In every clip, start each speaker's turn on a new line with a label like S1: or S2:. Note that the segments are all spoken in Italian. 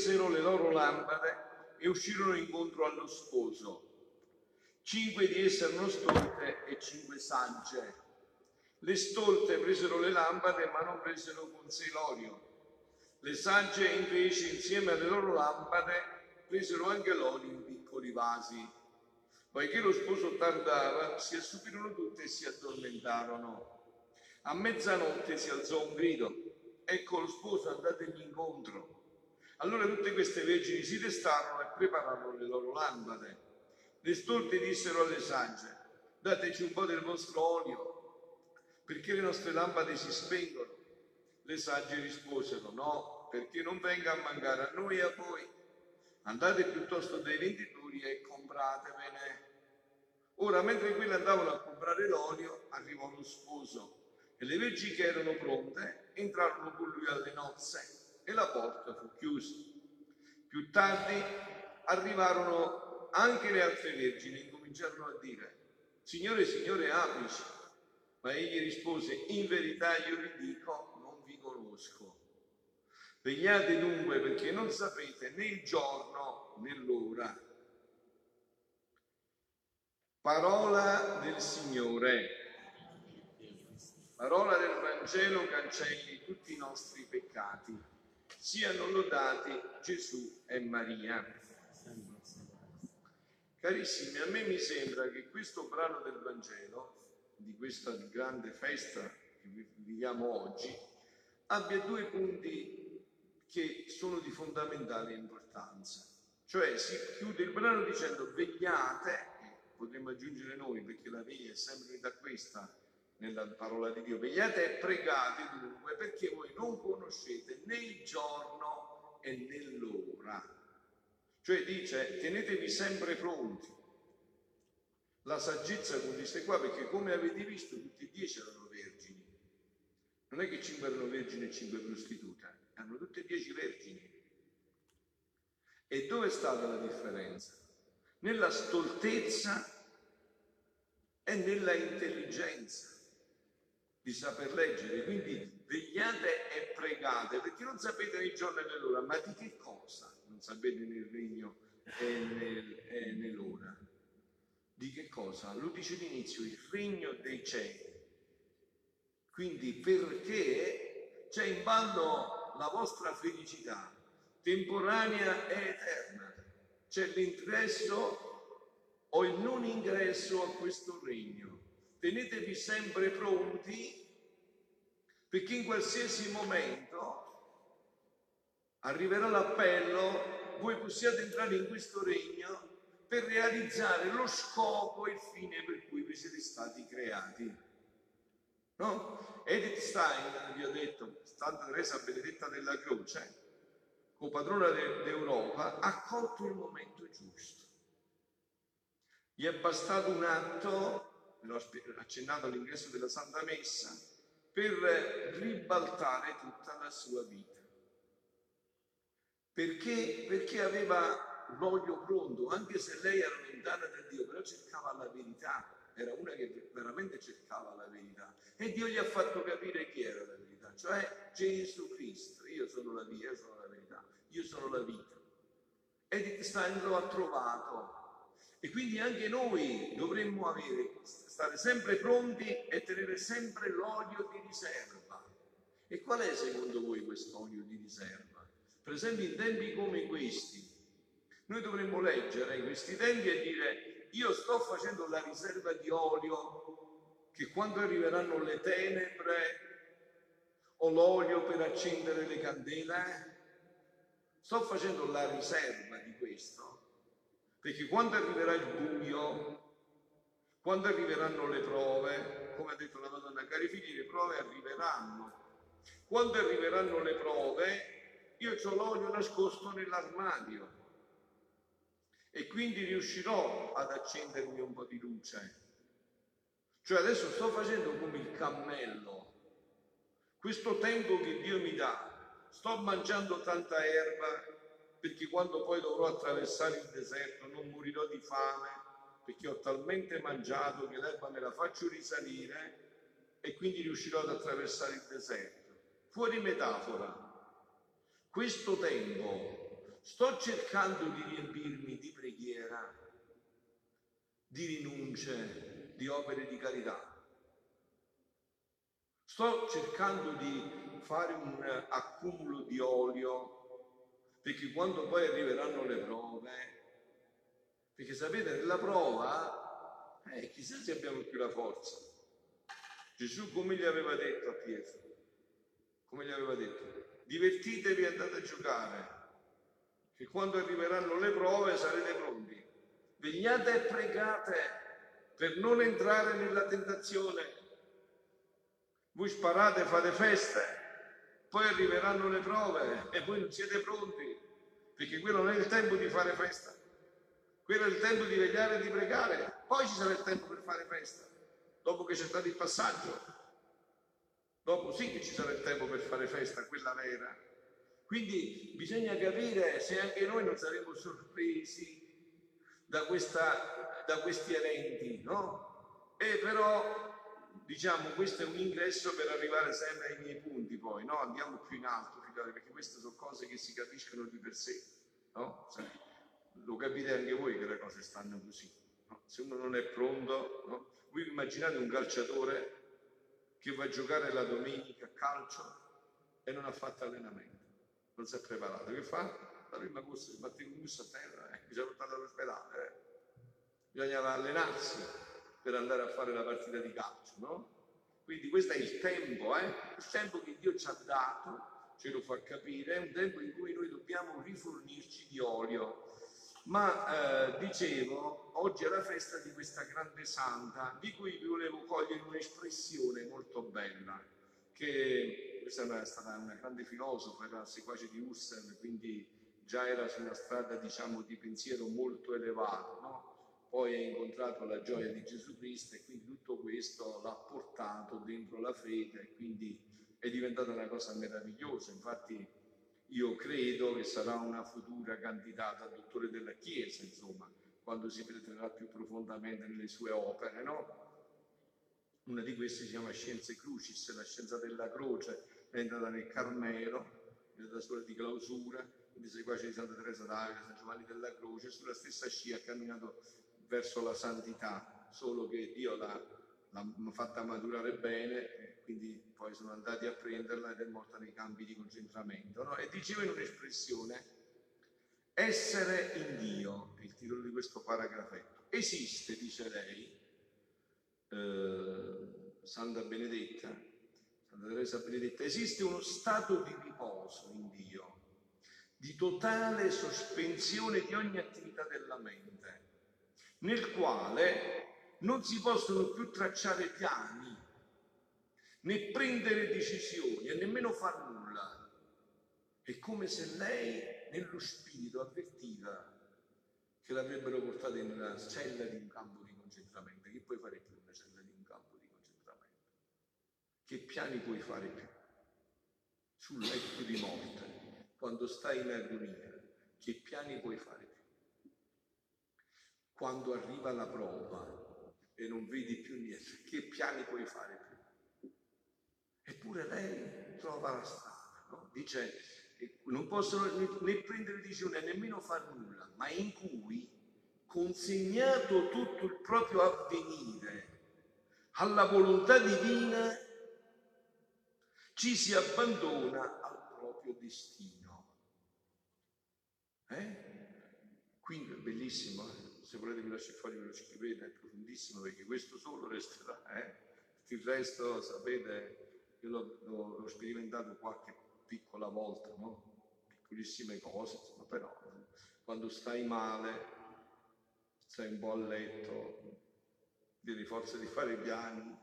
S1: presero le loro lampade e uscirono incontro allo sposo. Cinque di esse erano stolte e cinque sagge. Le stolte presero le lampade ma non presero con sé l'olio. Le sagge invece insieme alle loro lampade presero anche l'olio in piccoli vasi. Poiché lo sposo tardava, si assupirono tutte e si addormentarono. A mezzanotte si alzò un grido. Ecco lo sposo, andategli incontro. Allora tutte queste vergini si destarono e prepararono le loro lampade. Le stolte dissero alle sagge, dateci un po' del vostro olio, perché le nostre lampade si spengono. Le sagge risposero, no, perché non venga a mancare a noi e a voi. Andate piuttosto dai venditori e compratevene. Ora, mentre quelli andavano a comprare l'olio, arrivò lo sposo e le vergini che erano pronte entrarono con lui alle nozze e la porta fu chiusa. Più tardi arrivarono anche le altre vergini e incominciarono a dire, Signore, Signore, aprici. Ma egli rispose, in verità io vi dico, non vi conosco. Vegliate dunque perché non sapete né il giorno né l'ora. Parola del Signore. Parola del Vangelo cancelli tutti i nostri peccati. Siano lodati Gesù e Maria. Carissimi, a me mi sembra che questo brano del Vangelo, di questa grande festa che viviamo oggi, abbia due punti che sono di fondamentale importanza. Cioè si chiude il brano dicendo vegliate, potremmo aggiungere noi perché la veglia è sempre da questa, nella parola di Dio. Vegliate e pregate dunque perché voi non conoscete né il giorno e né l'ora. Cioè dice tenetevi sempre pronti. La saggezza consiste qua perché come avete visto tutti e dieci erano vergini. Non è che cinque erano vergini e cinque prostitute, erano tutte e dieci vergini. E dove è stata la differenza? Nella stoltezza e nella intelligenza di saper leggere, quindi vegliate e pregate, perché non sapete né il giorno né l'ora, ma di che cosa non sapete nel regno e, nel, e nell'ora? Di che cosa? Lo dice all'inizio, il regno dei cieli. Quindi perché c'è in ballo la vostra felicità temporanea e eterna. C'è l'ingresso o il non ingresso a questo regno tenetevi sempre pronti perché in qualsiasi momento arriverà l'appello, voi possiate entrare in questo regno per realizzare lo scopo e il fine per cui vi siete stati creati. No? Edith Stein, vi ho detto, Santa Teresa Benedetta della Croce, copatrona d'Europa, ha colto il momento giusto. Gli è bastato un atto l'ho accennato all'ingresso della Santa Messa, per ribaltare tutta la sua vita. Perché? Perché aveva l'olio pronto, anche se lei era lontana da Dio, però cercava la verità, era una che veramente cercava la verità. E Dio gli ha fatto capire chi era la verità, cioè Gesù Cristo. Io sono la via, io sono la verità, io sono la vita. Stein lo ha trovato. E quindi anche noi dovremmo avere stare sempre pronti e tenere sempre l'olio di riserva. E qual è secondo voi questo olio di riserva? Per esempio in tempi come questi, noi dovremmo leggere questi tempi e dire io sto facendo la riserva di olio che quando arriveranno le tenebre o l'olio per accendere le candele, sto facendo la riserva di questo, perché quando arriverà il buio quando arriveranno le prove, come ha detto la Madonna, cari figli, le prove arriveranno. Quando arriveranno le prove, io ho l'olio nascosto nell'armadio e quindi riuscirò ad accendermi un po' di luce. Cioè adesso sto facendo come il cammello, questo tempo che Dio mi dà, sto mangiando tanta erba quando poi dovrò attraversare il deserto non morirò di fame, perché ho talmente mangiato che l'erba me la faccio risalire e quindi riuscirò ad attraversare il deserto. Fuori metafora. Questo tempo sto cercando di riempirmi di preghiera, di rinunce, di opere di carità. Sto cercando di fare un accumulo di olio perché quando poi arriveranno le prove, perché sapete, nella prova, eh, chissà se abbiamo più la forza. Gesù come gli aveva detto a Pietro? Come gli aveva detto? Divertitevi e andate a giocare, che quando arriveranno le prove sarete pronti. Vegliate e pregate per non entrare nella tentazione. Voi sparate, fate feste, poi arriveranno le prove e voi non siete pronti, perché quello non è il tempo di fare festa, quello è il tempo di vegliare e di pregare, poi ci sarà il tempo per fare festa, dopo che c'è stato il passaggio, dopo sì che ci sarà il tempo per fare festa, quella vera. Quindi bisogna capire se anche noi non saremo sorpresi da, questa, da questi eventi, no? E però diciamo questo è un ingresso per arrivare sempre ai miei punti poi, no? Andiamo più in alto, figlioli, perché queste sono cose che si capiscono di per sé, no? Lo capite anche voi che le cose stanno così. No? Se uno non è pronto, no? voi immaginate un calciatore che va a giocare la domenica a calcio e non ha fatto allenamento, non si è preparato, che fa? La prima corsa si batte con a terra, eh, bisogna portarlo all'ospedale, eh. bisognava allenarsi per andare a fare la partita di calcio, no? Quindi questo è il tempo, eh? il tempo che Dio ci ha dato, ce lo fa capire, è un tempo in cui noi dobbiamo rifornirci di olio. Ma eh, dicevo, oggi è la festa di questa grande santa, di cui vi volevo cogliere un'espressione molto bella, che questa è stata una grande filosofa, era seguace di Husserl, quindi già era su una strada, diciamo, di pensiero molto elevato, no? Poi ha incontrato la gioia di Gesù Cristo e quindi tutto questo l'ha portato dentro la fede e quindi è diventata una cosa meravigliosa. Infatti io credo che sarà una futura candidata a dottore della Chiesa, insomma, quando si penetrerà più profondamente nelle sue opere, no? Una di queste si chiama Scienze Crucis, la scienza della croce, è entrata nel Carmelo, nella scuola di clausura, quindi seguace di Santa Teresa d'Avila, San Giovanni della Croce, sulla stessa scia ha camminato verso la santità, solo che Dio l'ha, l'ha fatta maturare bene, quindi poi sono andati a prenderla ed è morta nei campi di concentramento. No? E diceva in un'espressione, essere in Dio, è il titolo di questo paragrafetto. Esiste, dice lei, eh, Santa Benedetta, Santa Teresa Benedetta, esiste uno stato di riposo in Dio, di totale sospensione di ogni attività della mente nel quale non si possono più tracciare piani, né prendere decisioni e nemmeno far nulla. È come se lei nello spirito avvertiva che l'avrebbero portata in una cella di un campo di concentramento. Che puoi fare più in una cella di un campo di concentramento? Che piani puoi fare più? Sul letto di morte, quando stai in agonia, che piani puoi fare più? Quando arriva la prova e non vedi più niente, che piani puoi fare più? Eppure lei trova la strada, no? dice non possono né prendere decisione nemmeno far nulla, ma in cui, consegnato tutto il proprio avvenire alla volontà divina, ci si abbandona al proprio destino. Eh? Quindi è bellissimo, eh? Se volete vi lascio fuori ve lo scrivete, è profondissimo perché questo solo resterà, eh? il resto sapete, io l'ho, l'ho, l'ho sperimentato qualche piccola volta, no? piccolissime cose, insomma, però quando stai male, stai un po' a letto, devi forza di fare piani,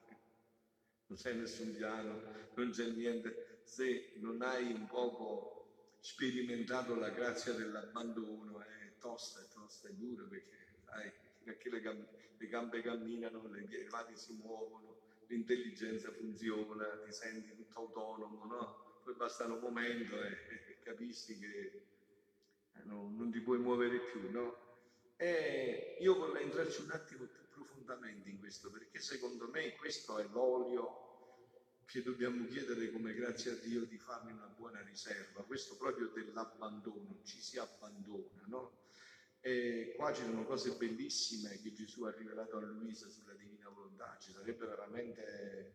S1: non sai nessun piano, non c'è niente, se non hai un poco sperimentato la grazia dell'abbandono, è tosta, è tosta, è dura perché sai, perché le gambe, le gambe camminano, le, i mani si muovono, l'intelligenza funziona, ti senti tutto autonomo, no? Poi basta un momento e, e capisci che eh, no, non ti puoi muovere più, no? E io vorrei entrarci un attimo più profondamente in questo, perché secondo me questo è l'olio che dobbiamo chiedere come grazie a Dio di farne una buona riserva, questo proprio dell'abbandono, ci si abbandona, no? E qua ci sono cose bellissime che Gesù ha rivelato a Luisa sulla divina volontà, ci sarebbe veramente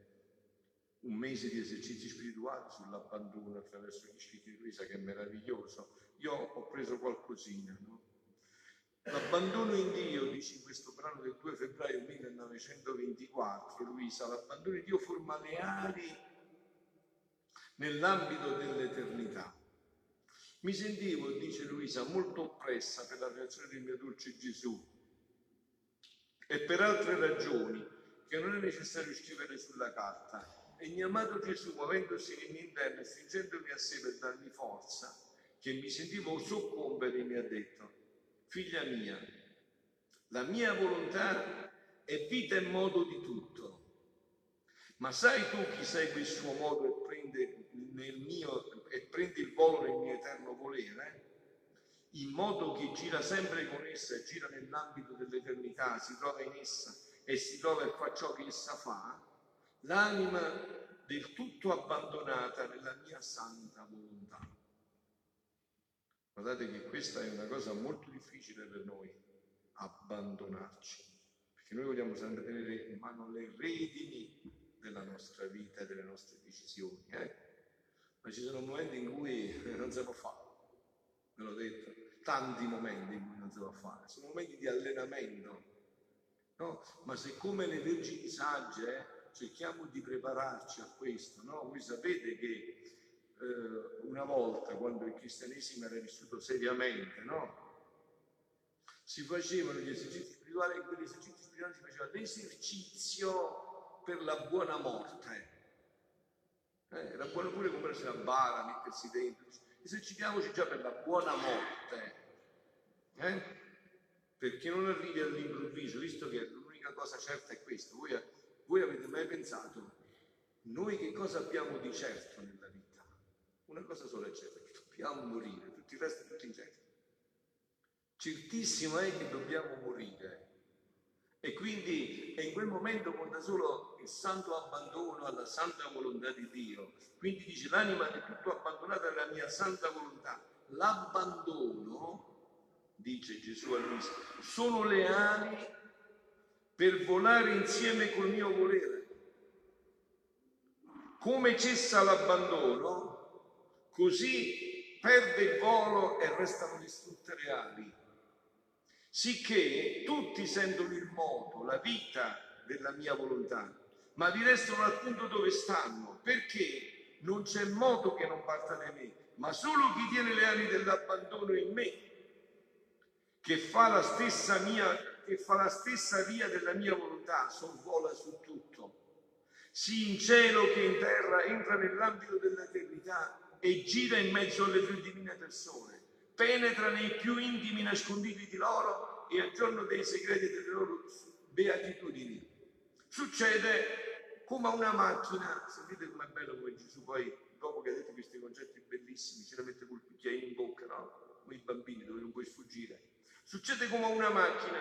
S1: un mese di esercizi spirituali sull'abbandono attraverso gli scritti di Luisa, che è meraviglioso. Io ho preso qualcosina, no? L'abbandono in Dio, dice in questo brano del 2 febbraio 1924, Luisa, l'abbandono in Dio forma le ali nell'ambito dell'eternità. Mi sentivo, dice Luisa, molto oppressa per la reazione del mio dolce Gesù e per altre ragioni che non è necessario scrivere sulla carta. E mio amato Gesù, muovendosi mio interno e stringendomi a sé per darmi forza, che mi sentivo soccombere, mi ha detto, figlia mia, la mia volontà è vita e modo di tutto. Ma sai tu chi segue il suo modo e prende, mio, e prende il volo nel mio eterno volere? In modo che gira sempre con essa e gira nell'ambito dell'eternità, si trova in essa e si trova e fa ciò che essa fa, l'anima del tutto abbandonata nella mia santa volontà. Guardate che questa è una cosa molto difficile per noi, abbandonarci, perché noi vogliamo sempre tenere in mano le redini della nostra vita e delle nostre decisioni, eh? Ma ci sono momenti in cui non si può fare, ve l'ho detto, tanti momenti in cui non si può fare, sono momenti di allenamento, no? ma se come le vergini sagge cerchiamo di prepararci a questo, no? voi sapete che eh, una volta, quando il cristianesimo era vissuto seriamente, no? Si facevano gli esercizi spirituali e quegli esercizi spirituali si faceva l'esercizio per la buona morte. Eh, era buono pure comprarsi una bara, mettersi dentro. Esercitiamoci già per la buona morte. Eh? Perché non arrivi all'improvviso, visto che l'unica cosa certa è questo. Voi, voi avete mai pensato, noi che cosa abbiamo di certo nella vita? Una cosa sola è certa, che dobbiamo morire, tutto il resto è tutto incerto. Certissimo è che dobbiamo morire. E quindi è in quel momento conta solo il santo abbandono alla santa volontà di Dio. Quindi dice l'anima è tutto abbandonata alla mia santa volontà. L'abbandono, dice Gesù a Luisa, sono le ali per volare insieme col mio volere. Come cessa l'abbandono, così perde il volo e restano distrutte le ali. Sicché tutti sentono il moto, la vita della mia volontà, ma vi restano al punto dove stanno, perché non c'è moto che non parta da me, ma solo chi tiene le ali dell'abbandono in me, che fa la stessa mia, che fa la stessa via della mia volontà, sorvola su tutto. Sì in cielo che in terra entra nell'ambito dell'eternità e gira in mezzo alle più divine persone, penetra nei più intimi nascondigli di loro e a giorno dei segreti delle loro beatitudini. Succede come una macchina, sentite com'è bello come Gesù poi, dopo che ha detto questi concetti bellissimi, ce la mette col cucchiaino in bocca, no? Come i bambini dove non puoi sfuggire. Succede come una macchina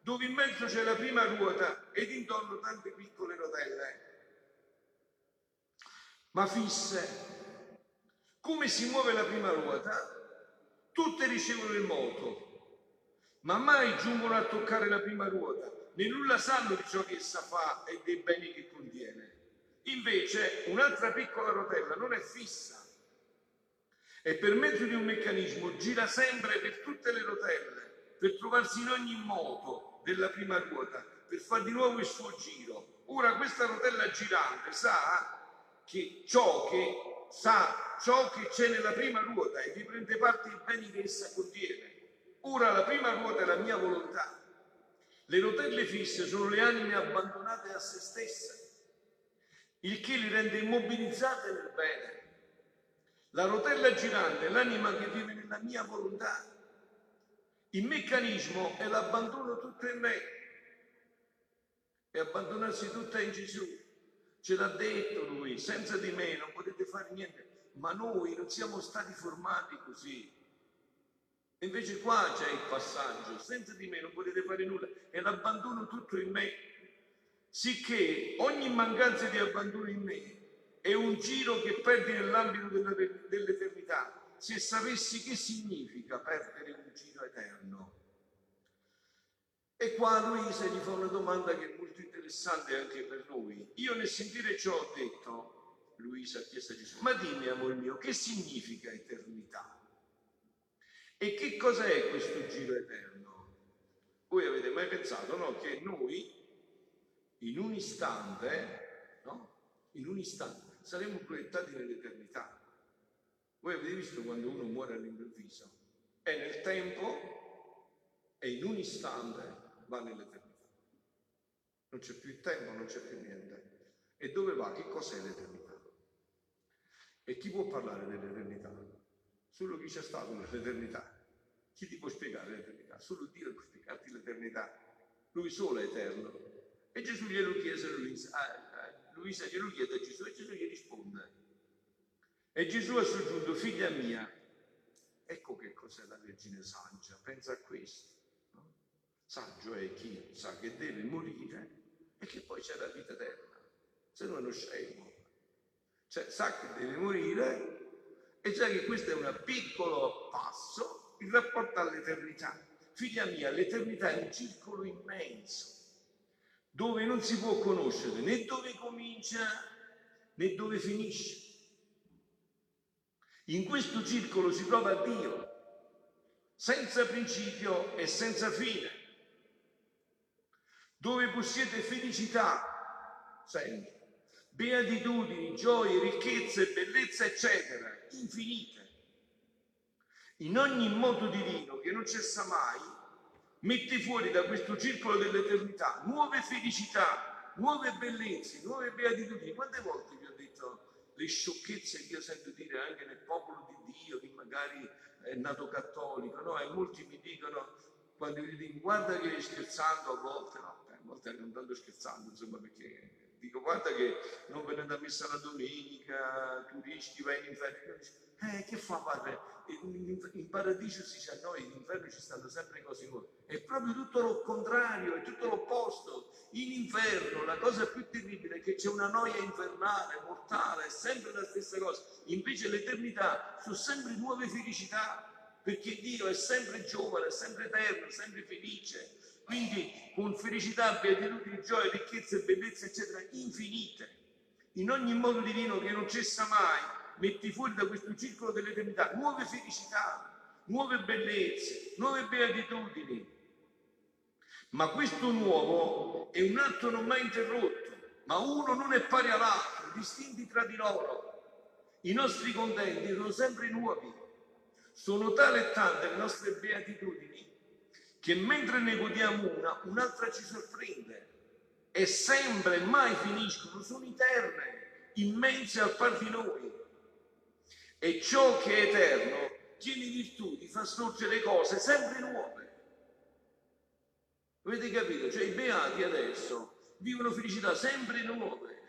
S1: dove in mezzo c'è la prima ruota ed intorno tante piccole rotelle, ma fisse come si muove la prima ruota? Tutte ricevono il moto, ma mai giungono a toccare la prima ruota, né nulla sanno di ciò che essa fa e dei beni che contiene. Invece un'altra piccola rotella non è fissa e per mezzo di un meccanismo gira sempre per tutte le rotelle, per trovarsi in ogni moto della prima ruota, per fare di nuovo il suo giro. Ora questa rotella girante sa che ciò che sa ciò che c'è nella prima ruota e vi prende parte i beni che essa contiene. Ora la prima ruota è la mia volontà. Le rotelle fisse sono le anime abbandonate a se stesse, il che li rende immobilizzate nel bene. La rotella girante è l'anima che vive nella mia volontà. Il meccanismo è l'abbandono tutto in me e abbandonarsi tutta in Gesù. Ce l'ha detto lui, senza di me non potete fare niente, ma noi non siamo stati formati così. Invece qua c'è il passaggio, senza di me non potete fare nulla, e l'abbandono tutto in me, sicché ogni mancanza di abbandono in me è un giro che perdi nell'ambito dell'eternità. Se sapessi che significa perdere un giro eterno. E qua Luisa gli fa una domanda che è molto interessante anche per noi. Io nel sentire ciò ho detto, Luisa ha chiesto a Gesù, ma dimmi amore mio, che significa eternità? E che cos'è questo giro eterno? Voi avete mai pensato no, che noi in un istante, no? in un istante, saremo proiettati nell'eternità. Voi avete visto quando uno muore all'improvviso? È nel tempo e in un istante va nell'eternità. Non c'è più il tempo, non c'è più niente. E dove va? Che cos'è l'eternità? E chi può parlare dell'eternità? Solo chi c'è stato nell'eternità. Chi ti può spiegare l'eternità? Solo Dio può spiegarti l'eternità. Lui solo è eterno. E Gesù glielo chiese Luisa, a Luisa glielo chiede a Gesù e Gesù gli risponde. E Gesù ha soggiunto, figlia mia, ecco che cos'è la Vergine saggia, pensa a questo. No? Saggio è chi sa che deve morire e che poi c'è la vita eterna, se no è scemo. Cioè sa che deve morire e sa che questo è un piccolo passo in rapporto all'eternità. Figlia mia, l'eternità è un circolo immenso dove non si può conoscere né dove comincia né dove finisce. In questo circolo si trova Dio, senza principio e senza fine, dove possiede felicità, sempre, beatitudini, gioie, ricchezze, bellezza, eccetera, infinite. In ogni modo divino che non cessa mai, mette fuori da questo circolo dell'eternità nuove felicità, nuove bellezze, nuove beatitudini. Quante volte vi ho detto le sciocchezze che io sento dire anche nel popolo di Dio, che magari è nato cattolico, no? E molti mi dicono, quando io dico guarda che scherzando a volte, no, a volte non tanto scherzando, insomma, perché dico guarda che non venendo a messa la domenica, tu rischi, vai in inferno. Eh, che fa padre? in paradiso si dice a noi, in inferno ci stanno sempre cose nuove. È proprio tutto lo contrario, è tutto l'opposto. In inferno la cosa più terribile è che c'è una noia infernale, mortale, è sempre la stessa cosa. Invece l'eternità sono sempre nuove felicità, perché Dio è sempre giovane, è sempre eterno, sempre felice. Quindi con felicità, beatitudini, gioia, ricchezze, bellezze, eccetera, infinite. In ogni modo divino che non cessa mai, metti fuori da questo circolo dell'eternità nuove felicità, nuove bellezze, nuove beatitudini. Ma questo nuovo è un atto non mai interrotto, ma uno non è pari all'altro, distinti tra di loro. I nostri contenti sono sempre nuovi. Sono tale e tante le nostre beatitudini che mentre ne godiamo una, un'altra ci sorprende. E sempre, mai finiscono, sono eterne, immense al par di noi. E ciò che è eterno tiene virtudi, fa sorgere cose sempre nuove. Avete capito? Cioè i beati adesso vivono felicità sempre nuove.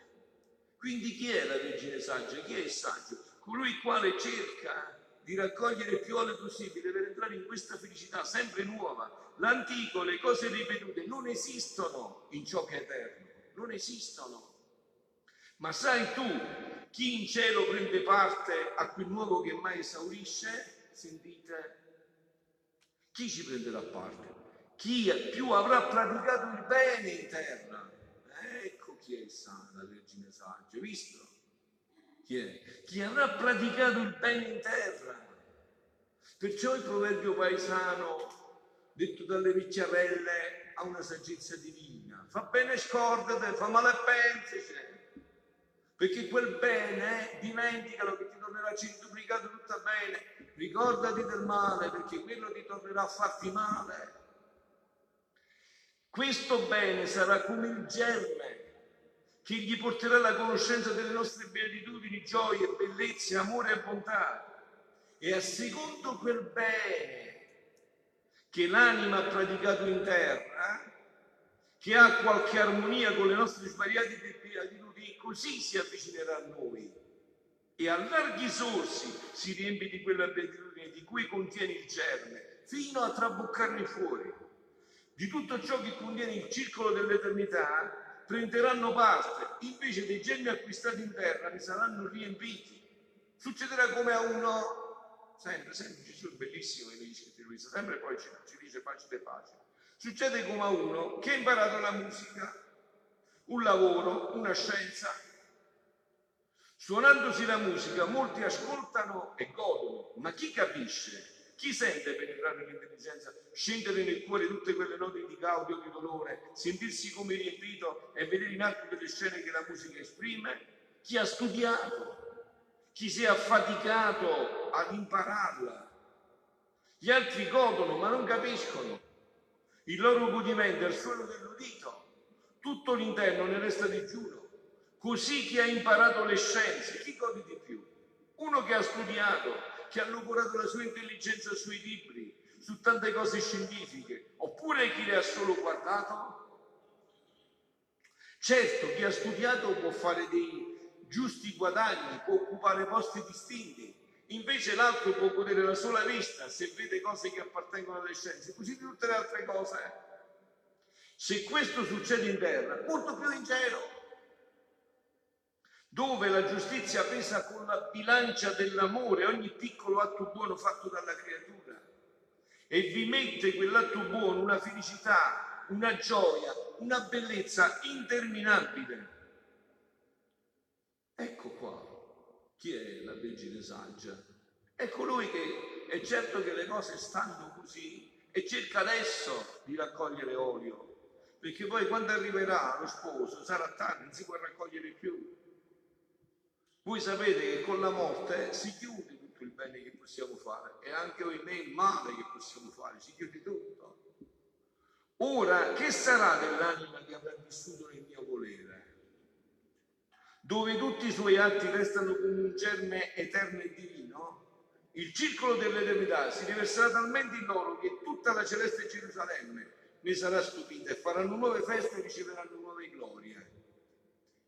S1: Quindi chi è la Vergine saggia? Chi è il saggio? Colui il quale cerca di raccogliere più ole possibile per entrare in questa felicità sempre nuova. L'antico, le cose ripetute non esistono in ciò che è eterno, non esistono. Ma sai tu chi in cielo prende parte a quel nuovo che mai esaurisce? Sentite, chi ci prenderà parte? Chi più avrà praticato il bene in terra? Ecco chi è sana, la Vergine Saggia, visto? Chi è? Chi avrà praticato il bene in terra. Perciò il proverbio paesano, detto dalle vecchiarelle, ha una saggezza divina. Fa bene scordate, fa male pensaci perché quel bene, dimenticalo che ti tornerà centuplicato tutto bene, ricordati del male perché quello ti tornerà a farti male. Questo bene sarà come il germe che gli porterà la conoscenza delle nostre beatitudini, gioie, bellezze, amore e bontà. E a secondo quel bene che l'anima ha praticato in terra, che ha qualche armonia con le nostre svariate beatitudini, così si avvicinerà a noi e a larghi sorsi si riempie di quella beatitudine di cui contiene il germe, fino a traboccarne fuori. Di tutto ciò che contiene il circolo dell'eternità, prenderanno parte, invece dei gemmi acquistati in terra ne saranno riempiti. Succederà come a uno, sempre, sempre Gesù è bellissimo negli scritti di Luisa, sempre poi ci, ci dice facile facile. Succede come a uno che ha imparato la musica, un lavoro, una scienza. Suonandosi la musica, molti ascoltano e godono, ma chi capisce chi sente penetrare nell'intelligenza, scendere nel cuore tutte quelle note di gaudio, di dolore, sentirsi come riempito e vedere in atto delle scene che la musica esprime? Chi ha studiato, chi si è affaticato ad impararla. Gli altri godono ma non capiscono. Il loro godimento è il suono dell'udito. Tutto l'interno ne resta digiuno. Così chi ha imparato le scienze, chi gode di più? Uno che ha studiato, che ha lavorato la sua intelligenza sui libri, su tante cose scientifiche, oppure chi le ha solo guardato? Certo, chi ha studiato può fare dei giusti guadagni, può occupare posti distinti, invece l'altro può godere la sola vista se vede cose che appartengono alle scienze, così di tutte le altre cose. Se questo succede in terra, molto più in cielo dove la giustizia pesa con la bilancia dell'amore ogni piccolo atto buono fatto dalla creatura e vi mette quell'atto buono una felicità, una gioia, una bellezza interminabile. Ecco qua chi è la Vergine Saggia. È colui che è certo che le cose stanno così e cerca adesso di raccogliere olio, perché poi quando arriverà lo sposo sarà tardi, non si può raccogliere più. Voi sapete che con la morte si chiude tutto il bene che possiamo fare e anche ohimè il male che possiamo fare, si chiude tutto. Ora, che sarà dell'anima che avrà vissuto nel mio volere? Dove tutti i suoi atti restano come un germe eterno e divino? Il circolo dell'eternità si riverserà talmente in loro che tutta la celeste Gerusalemme ne sarà stupita e faranno nuove feste e riceveranno nuove glorie.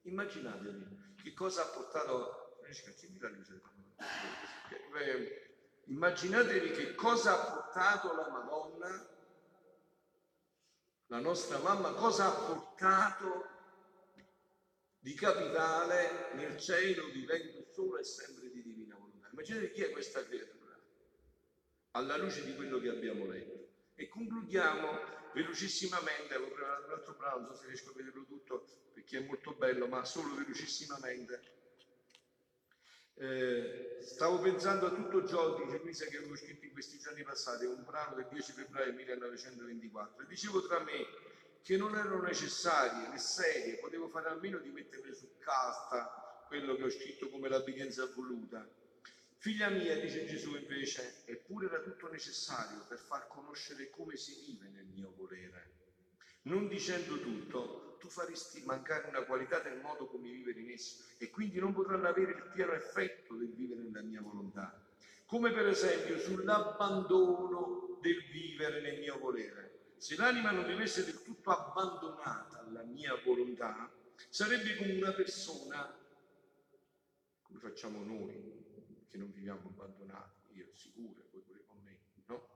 S1: Immaginatevi che cosa ha portato eh, immaginatevi che cosa ha portato la Madonna, la nostra mamma, cosa ha portato di capitale nel cielo vivendo solo e sempre di divina volontà. Immaginate chi è questa creatura, alla luce di quello che abbiamo letto. E concludiamo velocissimamente, avevo preparato un altro brano, se riesco a vederlo tutto perché è molto bello, ma solo velocissimamente. Eh, stavo pensando a tutto ciò, dice Luisa, che avevo scritto in questi giorni passati, un brano del 10 febbraio 1924, e dicevo tra me che non erano necessarie né serie, potevo fare almeno di mettere su carta quello che ho scritto come l'obbedienza voluta. Figlia mia, dice Gesù invece, eppure era tutto necessario per far conoscere come si vive nel mio volere. Non dicendo tutto, tu faresti mancare una qualità del modo come vivere in esso e quindi non potranno avere il pieno effetto del vivere nella mia volontà. Come per esempio sull'abbandono del vivere nel mio volere. Se l'anima non vivesse del tutto abbandonata alla mia volontà, sarebbe come una persona, come facciamo noi, che non viviamo abbandonati, io sicuro, voi pure con me, no?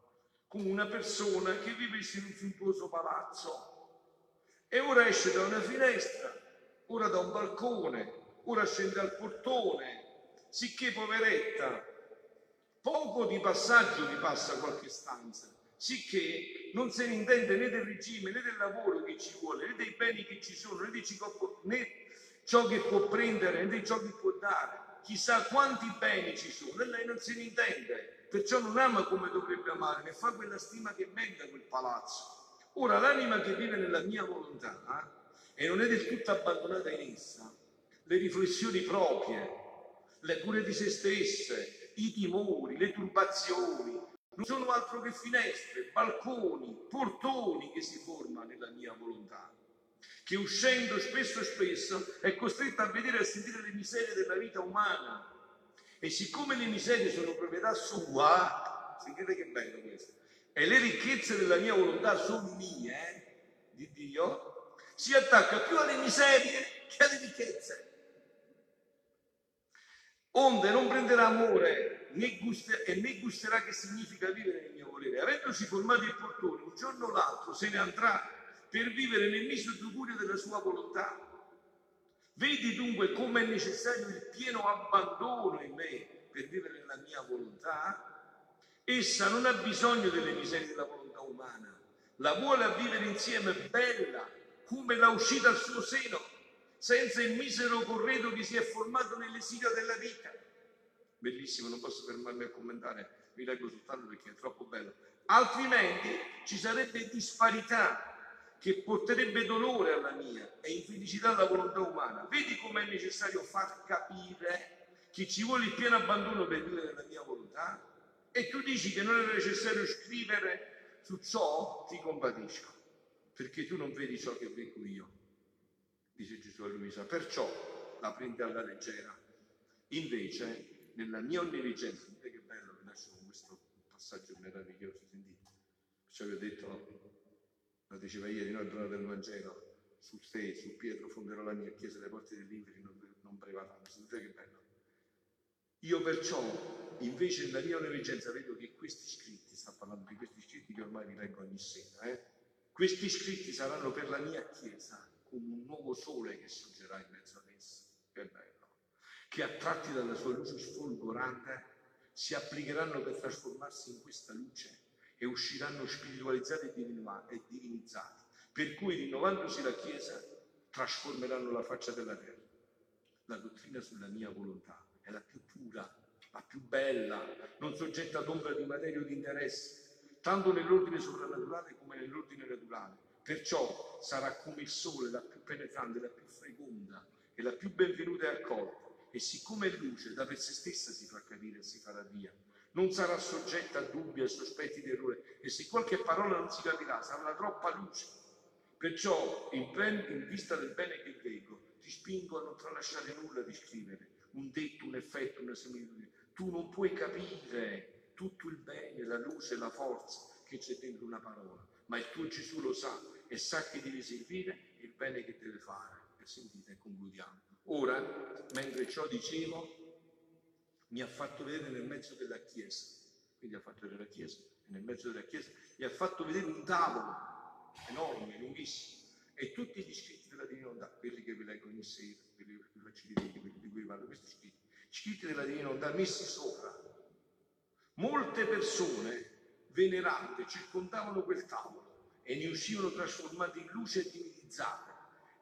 S1: Come una persona che vivesse in un suntuoso palazzo e ora esce da una finestra, ora da un balcone, ora scende al portone, sicché poveretta, poco di passaggio vi passa qualche stanza, sicché non se ne intende né del regime né del lavoro che ci vuole, né dei beni che ci sono, né, di ciò, che può prendere, né di ciò che può dare chissà quanti beni ci sono e lei non se ne intende, perciò non ama come dovrebbe amare, né fa quella stima che merita quel palazzo. Ora l'anima che vive nella mia volontà eh, e non è del tutto abbandonata in essa, le riflessioni proprie, le cure di se stesse, i timori, le turbazioni, non sono altro che finestre, balconi, portoni che si formano nella mia volontà che uscendo spesso e spesso è costretta a vedere e a sentire le miserie della vita umana. E siccome le miserie sono proprietà sua, sentite che bello questo, e le ricchezze della mia volontà sono mie, eh, di Dio, si attacca più alle miserie che alle ricchezze. Onde non prenderà amore né guster- e né gusterà che significa vivere nel mio volere. Avendosi formati il portone, un giorno o l'altro se ne andrà per vivere nel miso augurio della sua volontà. Vedi dunque come è necessario il pieno abbandono in me per vivere nella mia volontà? Essa non ha bisogno delle miserie della volontà umana, la vuole a vivere insieme bella, come la uscita al suo seno, senza il misero corredo che si è formato nell'esilio della vita. Bellissimo, non posso fermarmi a commentare, vi leggo soltanto perché è troppo bello. Altrimenti ci sarebbe disparità che porterebbe dolore alla mia e infelicità alla volontà umana. Vedi com'è necessario far capire che ci vuole il pieno abbandono per vivere nella mia volontà? E tu dici che non è necessario scrivere su ciò, ti compatisco, perché tu non vedi ciò che vedo io, dice Gesù a Luisa. Perciò la prendi alla leggera. Invece, nella mia onnivigenza, vedete che bello che nasce con questo passaggio meraviglioso, sentite? Perciò vi ho detto, lo diceva ieri, no, il brano del Vangelo, su te, su Pietro fonderò la mia chiesa, le porte dell'Inferi non, non prevarranno. Sentite che bello. Io perciò, invece nella mia onorigenza, vedo che questi scritti, sta parlando di questi scritti che ormai vi leggo ogni sera, eh? questi scritti saranno per la mia Chiesa come un nuovo sole che sorgerà in mezzo ad essa. Che bello! Che attratti dalla sua luce sfolgorante si applicheranno per trasformarsi in questa luce e usciranno spiritualizzati e divinizzati, per cui rinnovandosi la Chiesa trasformeranno la faccia della terra. La dottrina sulla mia volontà è la più pura, la più bella, non soggetta ad ombra di materia o di interesse, tanto nell'ordine soprannaturale come nell'ordine naturale. Perciò sarà come il sole, la più penetrante, la più feconda e la più benvenuta e accolta. E siccome è luce, da per se stessa si fa capire e si farà via. Non sarà soggetta a dubbi, a sospetti di errore. E se qualche parola non si capirà, sarà troppa luce. Perciò, in, in vista del bene che vedo, ti spingo a non tralasciare nulla di scrivere un detto, un effetto, una similitudine. Tu non puoi capire tutto il bene, la luce, la forza che c'è dentro una parola, ma il tuo Gesù lo sa e sa che devi servire il bene che deve fare. E sentite, concludiamo. Ora, mentre ciò dicevo, mi ha fatto vedere nel mezzo della Chiesa, quindi ha fatto vedere la Chiesa, e nel mezzo della Chiesa gli ha fatto vedere un tavolo enorme, lunghissimo, e tutti gli scritti della Divina Onda, quelli che vi leggo ogni sera, quelli che vi faccio vedere, quelli di cui parlo, questi scritti, scritti della Divina Onda messi sopra. Molte persone venerate circondavano quel tavolo e ne uscivano trasformate in luce divinizzate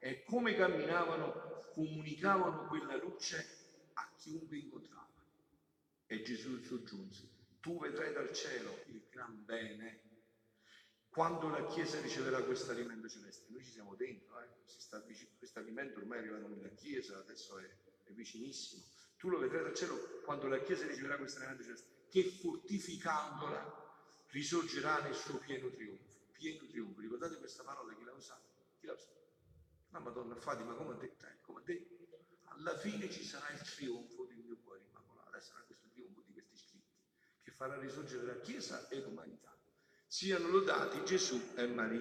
S1: e come camminavano comunicavano quella luce a chiunque incontrava. E Gesù soggiunse, tu vedrai dal cielo il gran bene quando la Chiesa riceverà questo alimento celeste. Noi ci siamo dentro, eh? questo alimento ormai è arrivato nella Chiesa, adesso è, è vicinissimo. Tu lo vedrai dal cielo quando la Chiesa riceverà questo alimento celeste, che fortificandola risorgerà nel suo pieno trionfo. Pieno trionfo. Ricordate questa parola, chi l'ha usata? Chi l'ha usata? La Madonna Fatima, come ha detto? Eh, come ha detto? Alla fine ci sarà il trionfo del mio cuore immacolato, sarà questo trionfo di questi scritti, che farà risorgere la Chiesa e l'umanità. Siano lodati Gesù e Maria.